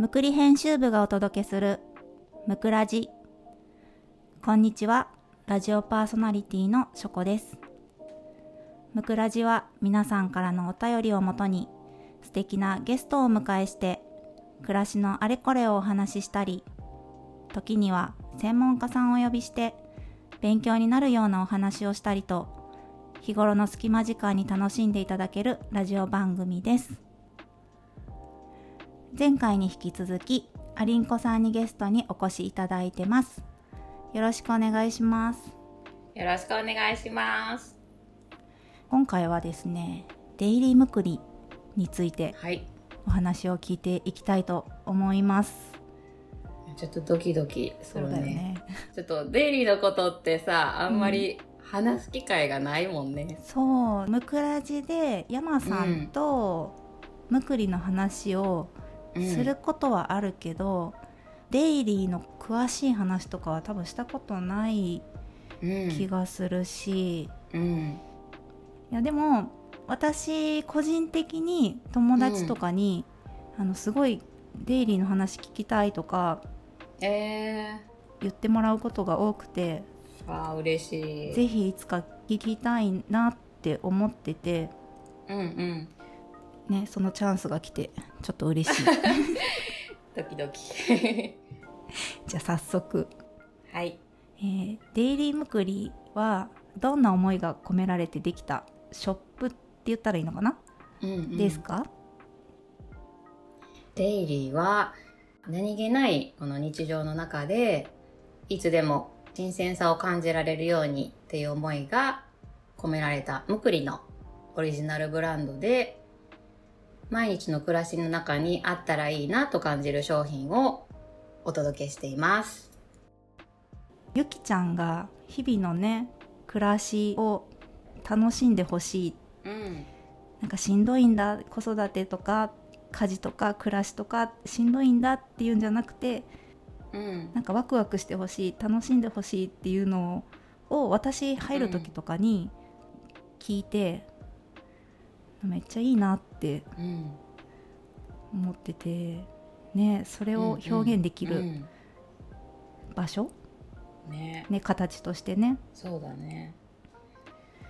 むくり編集部がお届けするむくラジこんにちは。ラジオパーソナリティのしょこです。むくラジは皆さんからのお便りをもとに素敵なゲストをお迎えして暮らしのあれこれをお話ししたり時には専門家さんをお呼びして勉強になるようなお話をしたりと日頃の隙間時間に楽しんでいただけるラジオ番組です。前回に引き続きアリンコさんにゲストにお越しいただいてますよろしくお願いしますよろしくお願いします。今回はですねデイリームクリについてはい。お話を聞いていきたいと思いますちょっとドキドキすそうるね。だよねちょっとデイリーのことってさ、あんまり話す機会がないもんね。そうムクラジで山さんとムクリの話をうんすることはあるけど、デイリーの詳しい話とかは多分したことないうん。気がするし、うん。いやでも私個人的に友達とかに、あのすごいデイリーの話聞きたいとかえ言ってもらうことが多くてあ、嬉しい。ぜひいつか聞きたいなって思ってて、うんうん。ね、そのチャンスが来てちょっと嬉しい ドキドキ。じゃあ早速、はい。えーデイリームクリはどんな思いが込められてできたショップって言ったらいいのかな、うん、うん。ですか？デイリーは何気ないこの日常の中でいつでも新鮮さを感じられるようにっていう思いが込められたムクリのオリジナルブランドで毎日の暮らしの中にあったらいいなと感じる商品をお届けしています。ゆきちゃんが日々のね暮らしを楽しんでほしいうん。なんかしんどいんだ子育てとか家事とか暮らしとかしんどいんだっていうんじゃなくてうん。なんかワクワクしてほしい楽しんでほしいっていうのを私入る時とかに聞いて、めっちゃいいなってうん。思っててねそれを表現できるうん場所、ね。ね形としてねそうだね。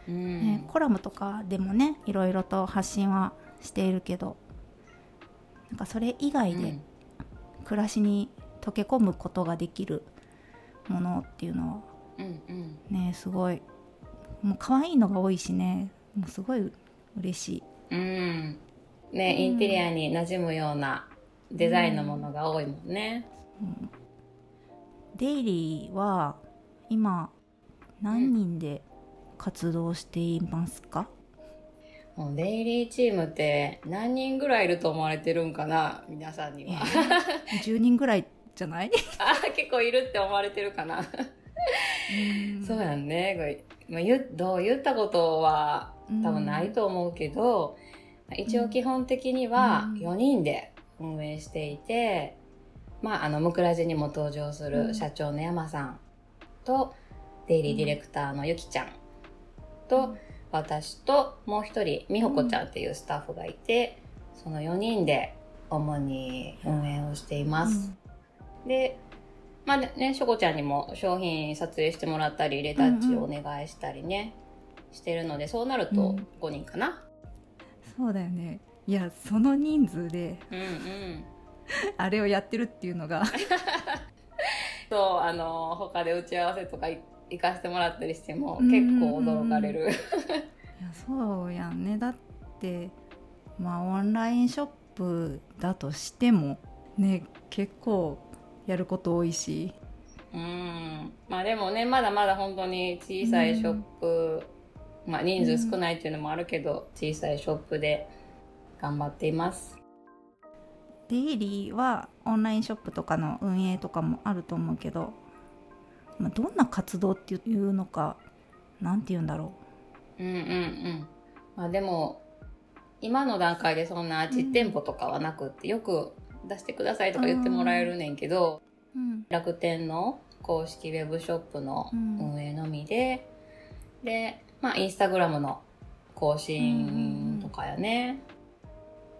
うん。ねコラムとかでもねいろいろと発信はしているけどなんかそれ以外でうん暮らしに溶け込むことができるものっていうのはうんうん。ねすごいもう可愛いのが多いしねもうすごい嬉しいうん。ね、インテリアに馴染むようなデザインのものが多いもんね。デイリーは今何人で活動していますか、もうデイリーチームって何人ぐらいいると思われてるんかな皆さんには。10人ぐらいじゃない？あー結構いるって思われてるかな。そうやんね。まあ、言どう言ったことは多分ないと思うけど、一応基本的にはうん。4人で運営していて、まあ、あの、ムクラジにも登場すうん。る社長の山さんと、デイリーディレクターのゆきちゃんと、私ともう一人、みほこちゃんっていうスタッフがいて、その4人で主に運営をしています。で、まあね、しょこちゃんにも商品撮影してもらったり、レタッチをお願いしたりね、してるので、そうなるとうん5人かな。そうだよねいやその人数でうんうん。あれをやってるっていうのが そう、あの、他で打ち合わせとかい行かせてもらったりしても、うん結構驚かれる。いやそうやんねだってまあオンラインショップだとしてもね結構やること多いしうん。まあでもね、まだまだ本当に小さいショップ、まあ人数少ないっていうのもあるけど、小さいショップで頑張っています。デイリーはオンラインショップとかの運営とかもあると思うけど、まあ、どんな活動っていうのかなんて言うんだろう。んうんうん。まあでも、今の段階でそんな実店舗とかはなくって、よく出してくださいとか言ってもらえるねんけど、う、うん、楽天の公式ウェブショップの運営のみで、で、まあインスタグラムの更新とかやね。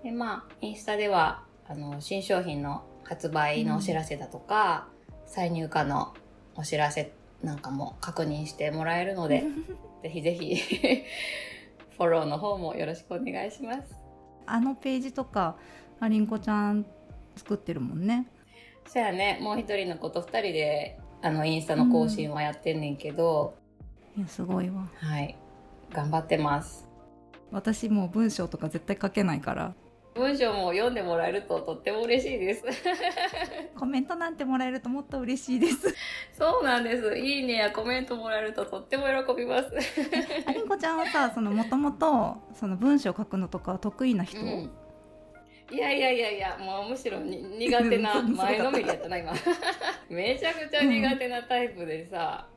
で、まあインスタでは、あの、新商品の発売のお知らせだとか、再入荷のお知らせなんかも確認してもらえるので、ぜひぜひフォローの方もよろしくお願いします。あのページとかありんこちゃん作ってるもんねそやね、もう一人の子と二人で、あの、インスタの更新はやってんねんけど、いやすごいわはい。頑張ってます。私もう文章とか絶対書けないから文章も読んでもらえるととっても嬉しいです。コメントなんてもらえるともっと嬉しいですそうなんです。いいねやコメントもらえるととっても喜びます。ありんこちゃんはさそのもともとその文章書くのとか得意な人、うんいやいやいやいや、もうむしろに苦手な 前のめりやったな、今。めちゃくちゃ苦手なタイプでさ、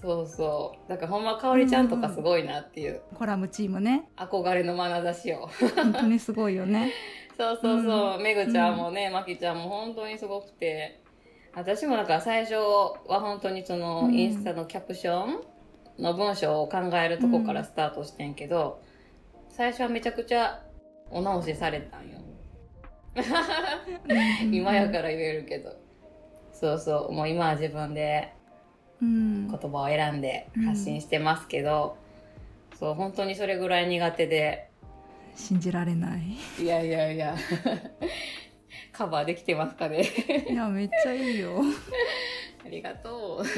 そうそう。だからほんまかおりちゃんとかすごいなっていう、コラムチームね。憧れの眼差しを。本当にすごいよね。そうそうそう、めぐちゃんもね、まきちゃんも本当にすごくて、私もだから最初は本当にその、うん。インスタのキャプションの文章を考えるとこからスタートしてんけど、最初はめちゃくちゃお直しされたんよ。今やから言えるけど。そうそう、もう今は自分でうん言葉を選んでうん発信してますけど、そう、本当にそれぐらい苦手で、信じられないいやいやいや、カバーできてますかね？いやめっちゃいいよ ありがとう。そ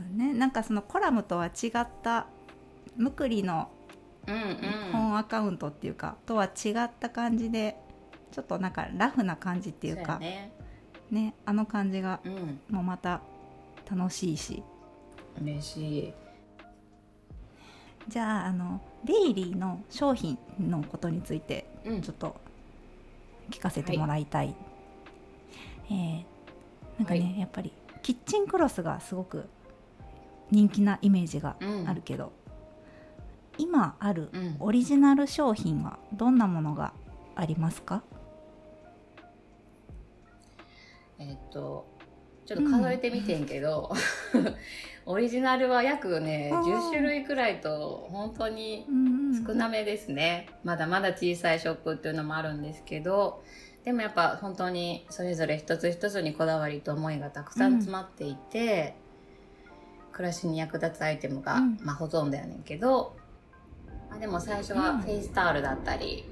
うねなんかそのコラムとは違ったむくりのうんうん。本アカウントっていうか、とは違った感じでちょっとなんかラフな感じっていうかね。ねあの感じがうん。もうまた楽しいし。嬉しい。じゃああのデイリーの商品のことについてうん。ちょっと聞かせてもらいたい、えーなんかね、はい。やっぱりキッチンクロスがすごく人気なイメージがうん。あるけど、今あるうん。オリジナル商品はどんなものがありますか、えっと、ちょっと数えてみてんけど、オリジナルは約ね、うん10種類くらいと、本当にうんうん。少なめですね。まだまだ小さいショップっていうのもあるんですけど、でもやっぱ本当にそれぞれ一つ一つにこだわりと思いがたくさん詰まっていて、暮らしに役立つアイテムが、うん。まあほとんどやねんけど、まあ、でも最初はうん。フェイスタオルだったり、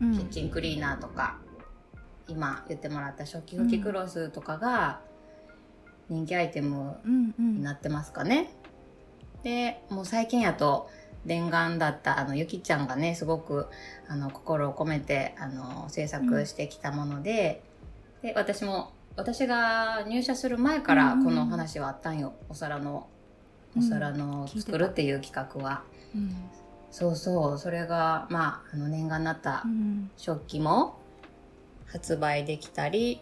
うん。キッチンクリーナーとか、今言ってもらった食器拭きクロスとかが人気アイテムうんうん。になってますかね。で、もう最近やと念願だったあのゆきちゃんがね、すごくあの心を込めてあの制作してきたもので、で、私も私が入社する前からこの話はあったんよ。お皿の、お皿の作るっていう企画は。うん。そうそう、それが、まあ、あの念願になったうん。食器も発売できたり、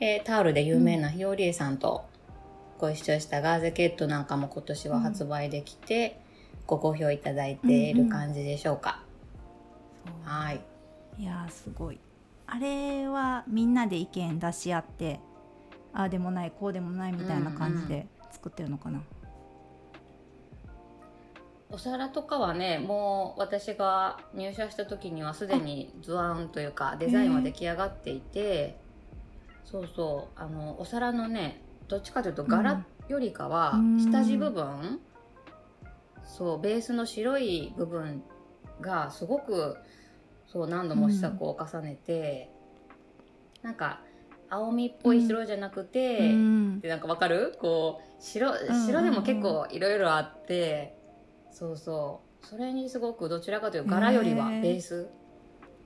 えータオルで有名なひよりえさんとご一緒したガーゼケットなんかも今年は発売できて、ご好評いただいている感じでしょうか。そうはい。いやーすごい。あれはみんなで意見出し合ってああでもないこうでもないみたいな感じで作ってるのかな、お皿とかはね、もう私が入社した時にはすでに図案というかデザインは出来上がっていて、そうそう、あの、お皿のね、どっちかというと柄よりかはうん下地部分、そう、ベースの白い部分がすごく、そう、何度も試作を重ねて、なんか、青みっぽい白じゃなくて、うん。でなんかわかる？こう白ん白でも結構いろいろあって、そうそう。それにすごくどちらかというと柄よりはベース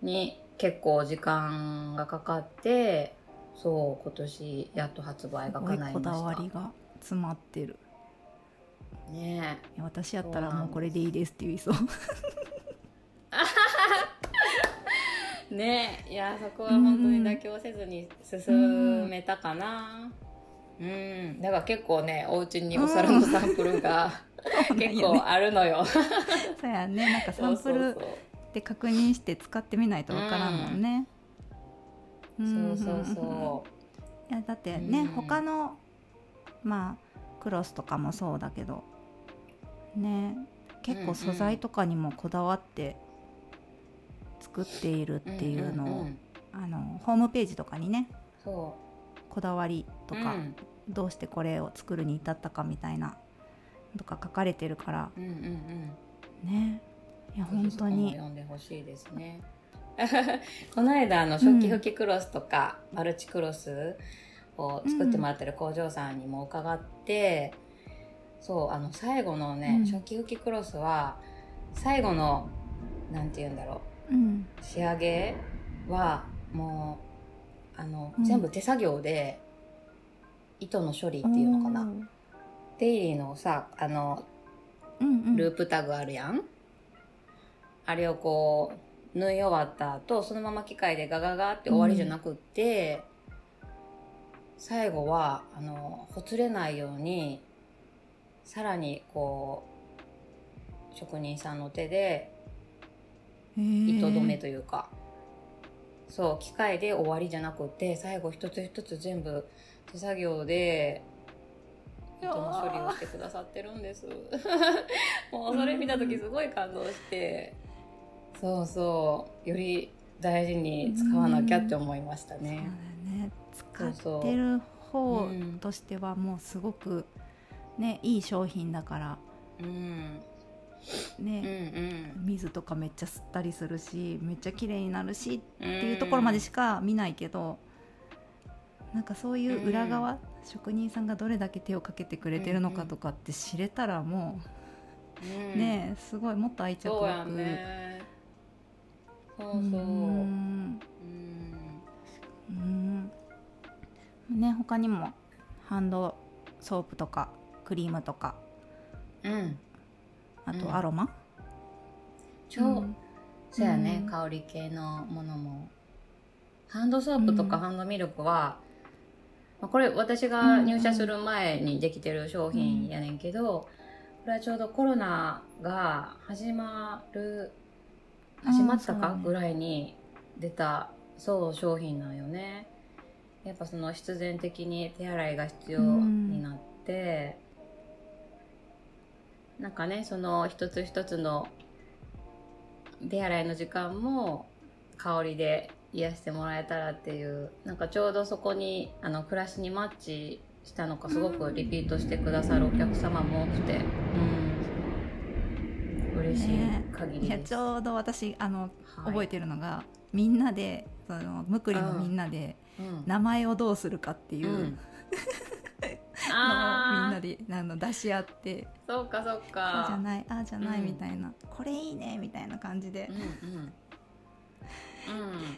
に結構時間がかかってそう今年やっと発売が叶いました。わりが詰まってるねいや私やったらもうこれでいいですって言いそう。えねえいやそこは本当に妥協せずに進めたかな。うん、だから結構ねお家にお皿のサンプルが 結構あるのよ。そうやね。なんかサンプルで確認して使ってみないとわからんもんね、そうそううん。そういやだってね、うん。他のまあクロスとかもそうだけどね結構素材とかにもこだわって作っているっていうのを、んんんあのホームページとかにねそこだわりとか、うん。どうしてこれを作るに至ったかみたいなとか書かれてるからうんうんうん。ね。いや本当に。読んでほしいですね この間あの食器拭きクロスとか、マルチクロスを作ってもらってる工場さんにも伺って、そうあの最後のね、うん。食器拭きクロスは最後のなんて言うんだろう。ん。う仕上げはもうあの、うん。全部手作業で糸の処理っていうのかな、デイリーのさあのうんうん。ループタグあるやん、あれをこう縫い終わった後そのまま機械でガガガって終わりじゃなくって、最後はあのほつれないようにさらにこう職人さんの手で糸止めというか、そう機械で終わりじゃなくって最後一つ一つ全部手作業で糸の処理をしてくださってるんです。もうそれ見た時すごい感動してそうそう。より大事に使わなきゃって思いましたそうだね。使ってる方うんとしてはもうすごくねいい商品だから。うん。うんね、うん。水とかめっちゃ吸ったりするしめっちゃ綺麗になるしっていうところまでしか見ないけど、なんかそういう裏側、う職人さんがどれだけ手をかけてくれてるのかとかって知れたらもう、ねえすごいもっと愛着湧く、ねそうそう。ううん。んうん。ね他にもハンドソープとかクリームとか。うん。あうん。とアロマ、超、うん。そうやね、うん。香り系のものも。ハンドソープとかうん。ハンドミルクは、まあこれ私が入社する前にできてる商品やねんけど、これはちょうどコロナが始まる始まったかぐらいに出たそう商品なんよね。やっぱその必然的に手洗いが必要になって、なんかねその一つ一つの手洗いの時間も香りで癒してもらえたらっていうなんかちょうどそこにあの暮らしにマッチしたのかすごくリピートしてくださるお客様も多くて、うん、嬉しいね。限りです。いやちょうど私あの、はい。覚えてるのがみんなでそのむくりのみんなでうん。名前をどうするかっていう、うん。のをみんあなであの出し合って。ーそうかそうこうじゃか。ないああじゃないうん。みたいな、これいいねみたいな感じで。うん、うん。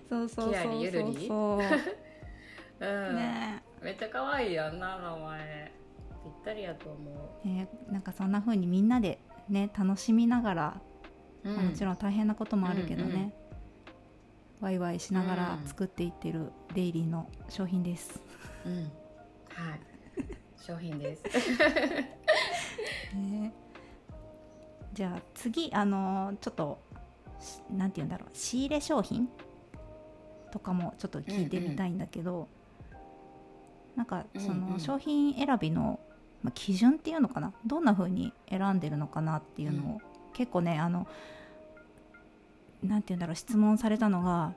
そうそうそうそう。そううん、うん。ね。めっちゃ可愛いやんな名前。ぴったりやと思えねなんかそんな風にみんなでね楽しみながら、う、うん。まあもちろん大変なこともあるけどね、うんうんワイワイしながらうん作っていってるデイリーの商品です、うん。はい。商品です。ね。じゃあ次あのちょっとしなんて言うんだろう仕入れ商品とかもちょっと聞いてみたいんだけど、なんかそうんうんの商品選びの、まあ、基準っていうのかな？どんな風に選んでるのかなっていうのを、結構ねあのなんて言うんだろう質問されたのが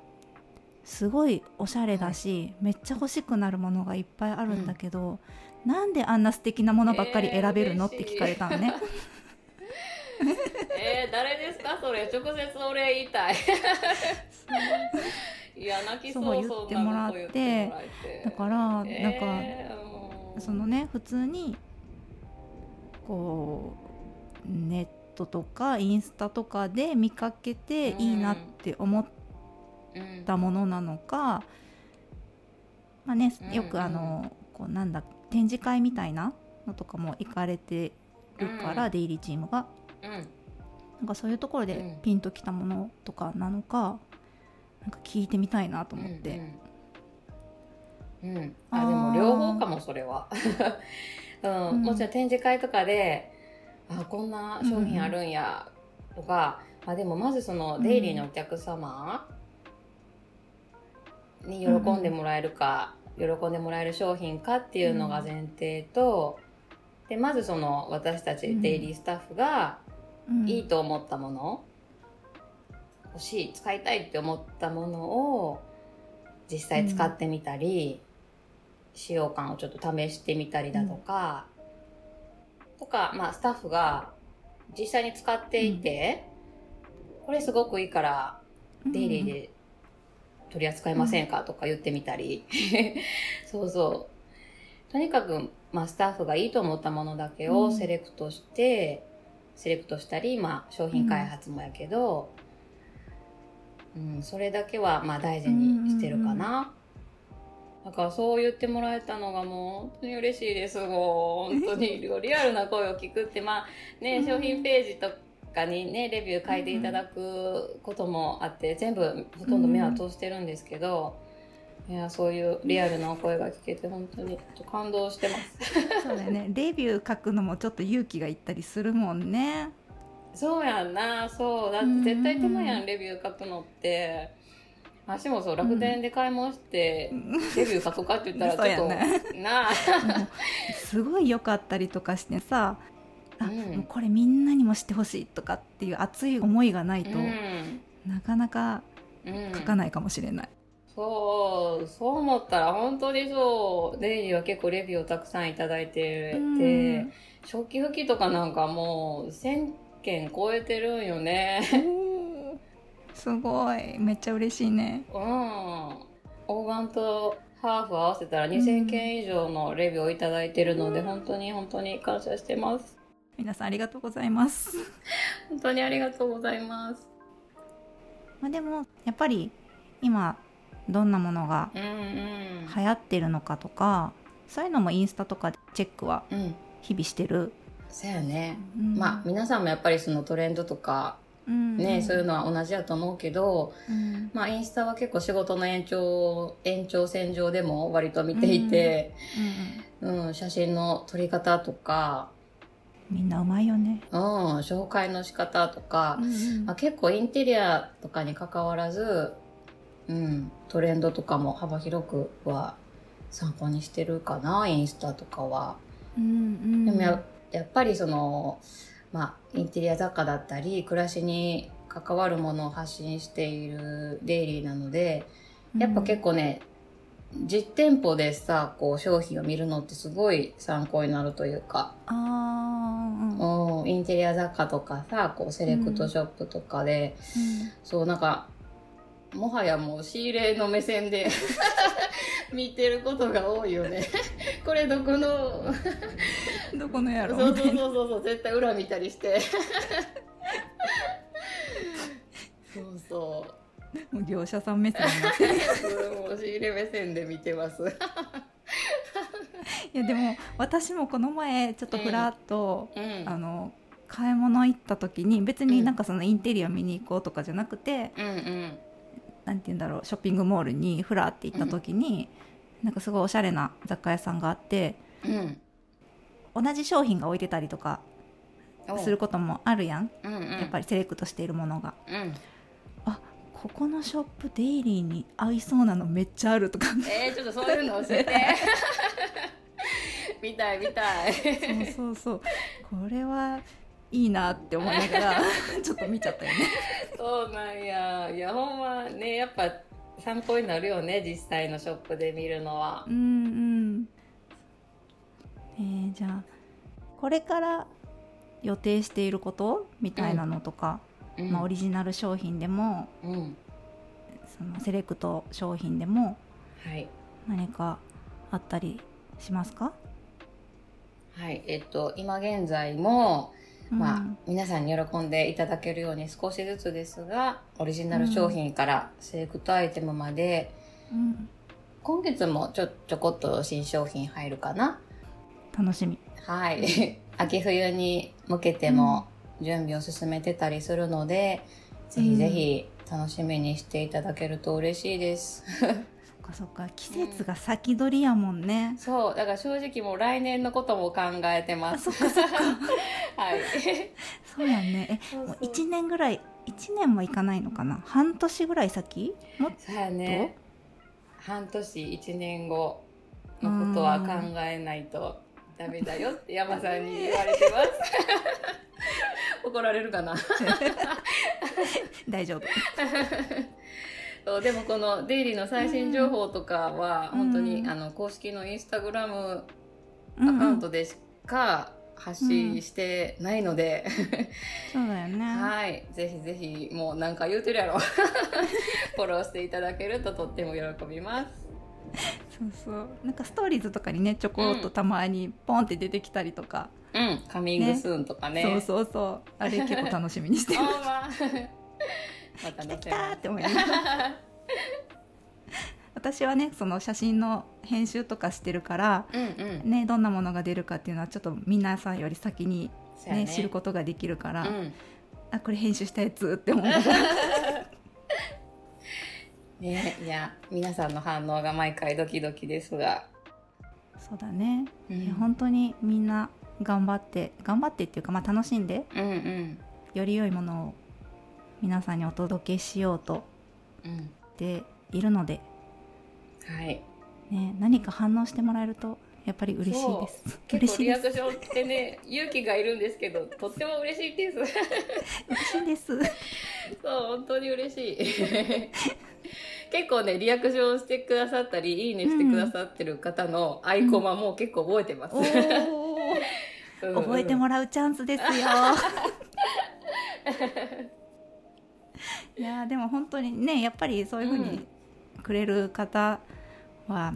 すごいおしゃれだし、めっちゃ欲しくなるものがいっぱいあるんだけど、なんであんな素敵なものばっかり選べるの、えーって聞かれたのね？えー、誰ですかそれ？直接俺言いたい。いや泣きそう言ってもらって。だからなんかえーう。んそのね普通にこうネットとかインスタとかで見かけていいなって思っうんたものなのか、まあねうんよくあの、こうなんだ展示会みたいなのとかも行かれてるから、うん。デイリーチームが。うん。なんかそういうところでうん。ピンときたものとかなのか、なんか聞いてみたいなと思って。うん、うんあーあでも両方かもそれは、うん。うん。もちろん展示会とかであこんな商品あるんやとか、あでもまずそのうん。デイリーのお客様に喜んでもらえるか、喜んでもらえる商品かっていうのが前提と、でまずその私たちうん。デイリースタッフがうん。いいと思ったもの、欲しい使いたいって思ったものを実際使ってみたり、使用感をちょっと試してみたりだとか、とか、まあ、スタッフが実際に使っていて、これすごくいいから、デイリーで取り扱いませんかとか言ってみたり。そうそう。とにかく、まあ、スタッフがいいと思ったものだけをセレクトして、セレクトしたり、まあ、商品開発もやけど、うん、それだけは、まあ、大事にしてるかな。だからそう言ってもらえたのがもう本当に嬉しいです。もう本当に リアルな声を聞くって、まあね、うん商品ページとかにね、レビュー書いていただくこともあって、全部ほとんど目は通してるんですけど、いや、そういうリアルなお声が聞けて本当に感動してます。そうだよねレビュー書くのもちょっと勇気がいったりするもんねそうやんな、そう。だって絶対手間やん、レビュー書くのって。足もそう、楽天で買い物して、レビュー書くかって言ったらちょっと、そうなあ。すごい良かったりとかしてさあ、うん。これみんなにも知ってほしいとかっていう熱い思いがないと、うん。なかなかうん。書かないかもしれない、そう、そう思ったら本当にそう、デイリーは結構レビューをたくさんいただいてて、うん。食器拭きとかなんかもう1000件超えてるんよね。すごいめっちゃ嬉しいねうん。オーガンとハーフ合わせたら2000件以上のレビューをいただいてるので、本当に本当に感謝してます。皆さんありがとうございます 本当にありがとうございます。まあでもやっぱり今どんなものがうんうん。流行ってるのかとかそういうのもインスタとかでチェックはうん。日々してる、そうやね。うんまあ皆さんもやっぱりそのトレンドとかうんね、そういうのは同じやと思うけど、うん。まあインスタは結構仕事の延長、延長線上でも割と見ていて、うん、写真の撮り方とか、みんなうまいよね、うん、紹介の仕方とか、うん。まあ、結構インテリアとかに関わらず、うん、トレンドとかも幅広くは参考にしてるかな、インスタとかは。うんうん。でもややっぱりその、まあ、インテリア雑貨だったり、暮らしに関わるものを発信しているデイリーなので、やっぱ結構ね、実店舗でさ、こう商品を見るのってすごい参考になるというか、あーうん。うん、インテリア雑貨とかさ、こうセレクトショップとかで、そうなんか、もはやもう仕入れの目線で 見てることが多いよね。これどこの、うん どこのやそうそうそうそうそう、絶対裏見たりして。そうそう。もう業者さん目線になってるもう仕入れ目線で見てます。いやでも私もこの前ちょっとふらっと、うん。あの買い物行った時に別になんかそのインテリア見に行こうとかじゃなくて、うんうん。なんて言うんだろうショッピングモールにふらって行った時に、なんかすごいおしゃれな雑貨屋さんがあってうん。同じ商品が置いてたりとかすることもあるやん、うんうん。やっぱりセレクトしているものがうん。ここのショップデイリーに合いそうなのめっちゃあるとかえー、ちょっとそういうの教えて。見たい見たい。そうそうそうこれはいいなって思いながら ちょっと見ちゃったよねそうなんや。いや、ほんまね、やっぱ参考になるよね、実際のショップで見るのはう。んうんえーじゃあこれから予定していることみたいなのとか、うんまあ、オリジナル商品でもうん。そのセレクト商品でもはい。何かあったりしますか、はい。えっと、今現在も、まあうん、皆さんに喜んでいただけるように少しずつですが、オリジナル商品からセレクトアイテムまで、うん今月もちょ、ちょこっと新商品入るかな？楽しみ。はい。秋冬に向けても準備を進めてたりするので、ぜひぜひ楽しみにしていただけると嬉しいです。そっかそっか。季節が先取りやもんね、そう、だから正直もう来年のことも考えてます。あそっかそっか。はい。そうやんね。えもう1年ぐらい1年もいかないのかな？半年ぐらい先？もっそうやね。半年、一年後のことは考えないとダメだよって山さんに言われてます。怒られるかな？大丈夫。そうでもこのデイリーの最新情報とかは本当に、うん。あの公式のインスタグラムうんうん。アカウントでしか発信してないので、そうだよね。はい。ぜひぜひもうなんか言うてるやろ。フォローしていただけるととっても喜びます そうそう。なんかストーリーズとかにね、ちょこっとたまにポンって出てきたりとか。うんカミングスーンとかねそうそうそう。あれ結構楽しみにしてる。ほんま またで載せまきたーって思いながら。私はね、その写真の編集とかしてるから。すうんうんね、どんなものが出るかっていうのはちょっと皆さんより先に、そうやね知ることができるから、うんあこれ編集したやつって思いながらね。いや皆さんの反応が毎回ドキドキですが、そうだね、うん。本当にみんな頑張って頑張ってっていうか、まあ、楽しんでうんうん。より良いものを皆さんにお届けしようと。うん。しているので、はい。ね、何か反応してもらえるとやっぱり嬉しいです。嬉結構リアクションってね 勇気がいるんですけどとっても嬉しいです。嬉しいです。そう本当に嬉しい。結構ねリアクションしてくださったりいいねしてくださってる方のアイコマも結構覚えてます、おーうん 覚えてもらうチャンスですよ。いやーでも本当にねやっぱりそういうふうにくれる方は、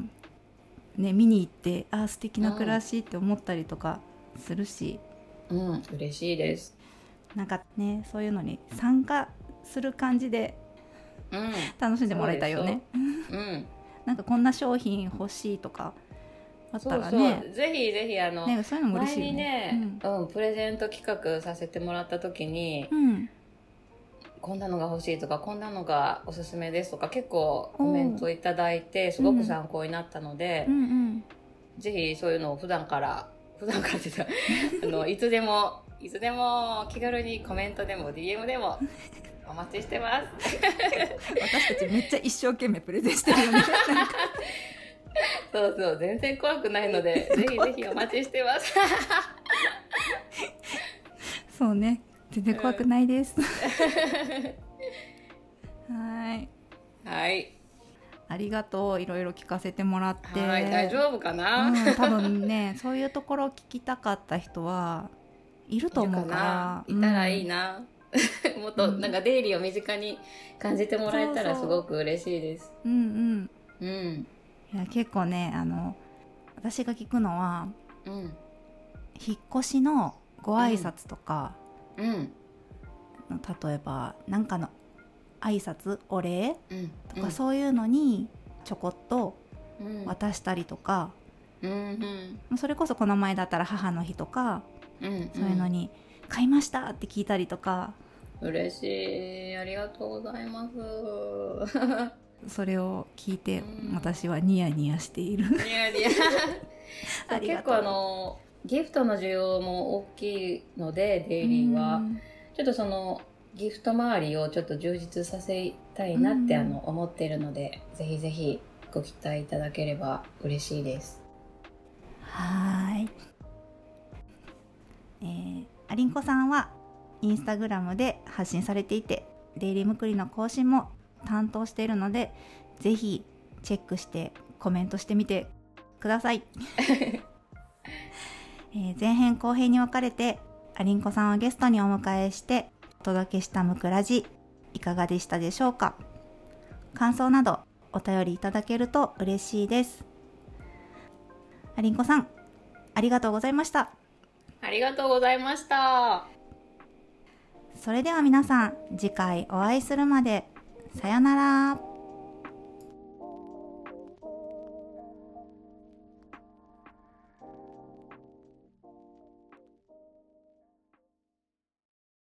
ね見に行ってあー素敵な暮らしって思ったりとかするし、うん嬉しいです。なんかねそういうのに参加する感じでうん。楽しんでもらいたいよね。うん。なんかこんな商品欲しいとかあったそうそう、らねぜひぜひあの、ねそういうのも嬉し前にいよね。ね、うん。プレゼント企画させてもらった時に、うん、うんこんなのが欲しいとかこんなのがおすすめですとか結構コメントいただいてすごく参考になったのでう、んうん。ぜひそういうのを普段から普段からってたら あのいつでもいつでも気軽にコメントでも DM でもお待ちしてます。私たちめっちゃ一生懸命プレゼンしてるよね。そうそう全然怖くないのでぜひぜひお待ちしてます。そうね全然怖くないです、はい。はい。ありがとう。いろいろ聞かせてもらって。はい大丈夫かな、うん、多分ねそういうところ聞きたかった人はいると思うから。いたらいいな、な、もっとなんかデイリーを身近に感じてもらえたらすごく嬉しいです。うん、うん。うん。うんいや結構ねあの私が聞くのはうん。引っ越しのご挨拶とか、うん。例えばなんかの挨拶お礼うんとか、そういうのにちょこっとうん。渡したりとか、うんそれこそこの前だったら母の日とかうんうん。そういうのに「買いました!」って聞いたりとか。嬉しい。ありがとうございます。それを聞いてうん。私はニヤニヤしている。ニヤニヤ。結構あのギフトの需要も大きいのでデイリーは。うん。ちょっとそのギフト周りをちょっと充実させたいなって、うん。あの思っているのでぜひぜひご期待いただければ嬉しいです。はーい。えー、アリンコさんはインスタグラムで発信されていてデイリームクリの更新も担当しているのでぜひチェックしてコメントしてみてください、えー前編後編に分かれてアリンコさんをゲストにお迎えしてお届けしたムクラジいかがでしたでしょうか？感想などお便りいただけると嬉しいです。アリンコさんありがとうございました。ありがとうございました。それでは皆さん次回お会いするまでさよなら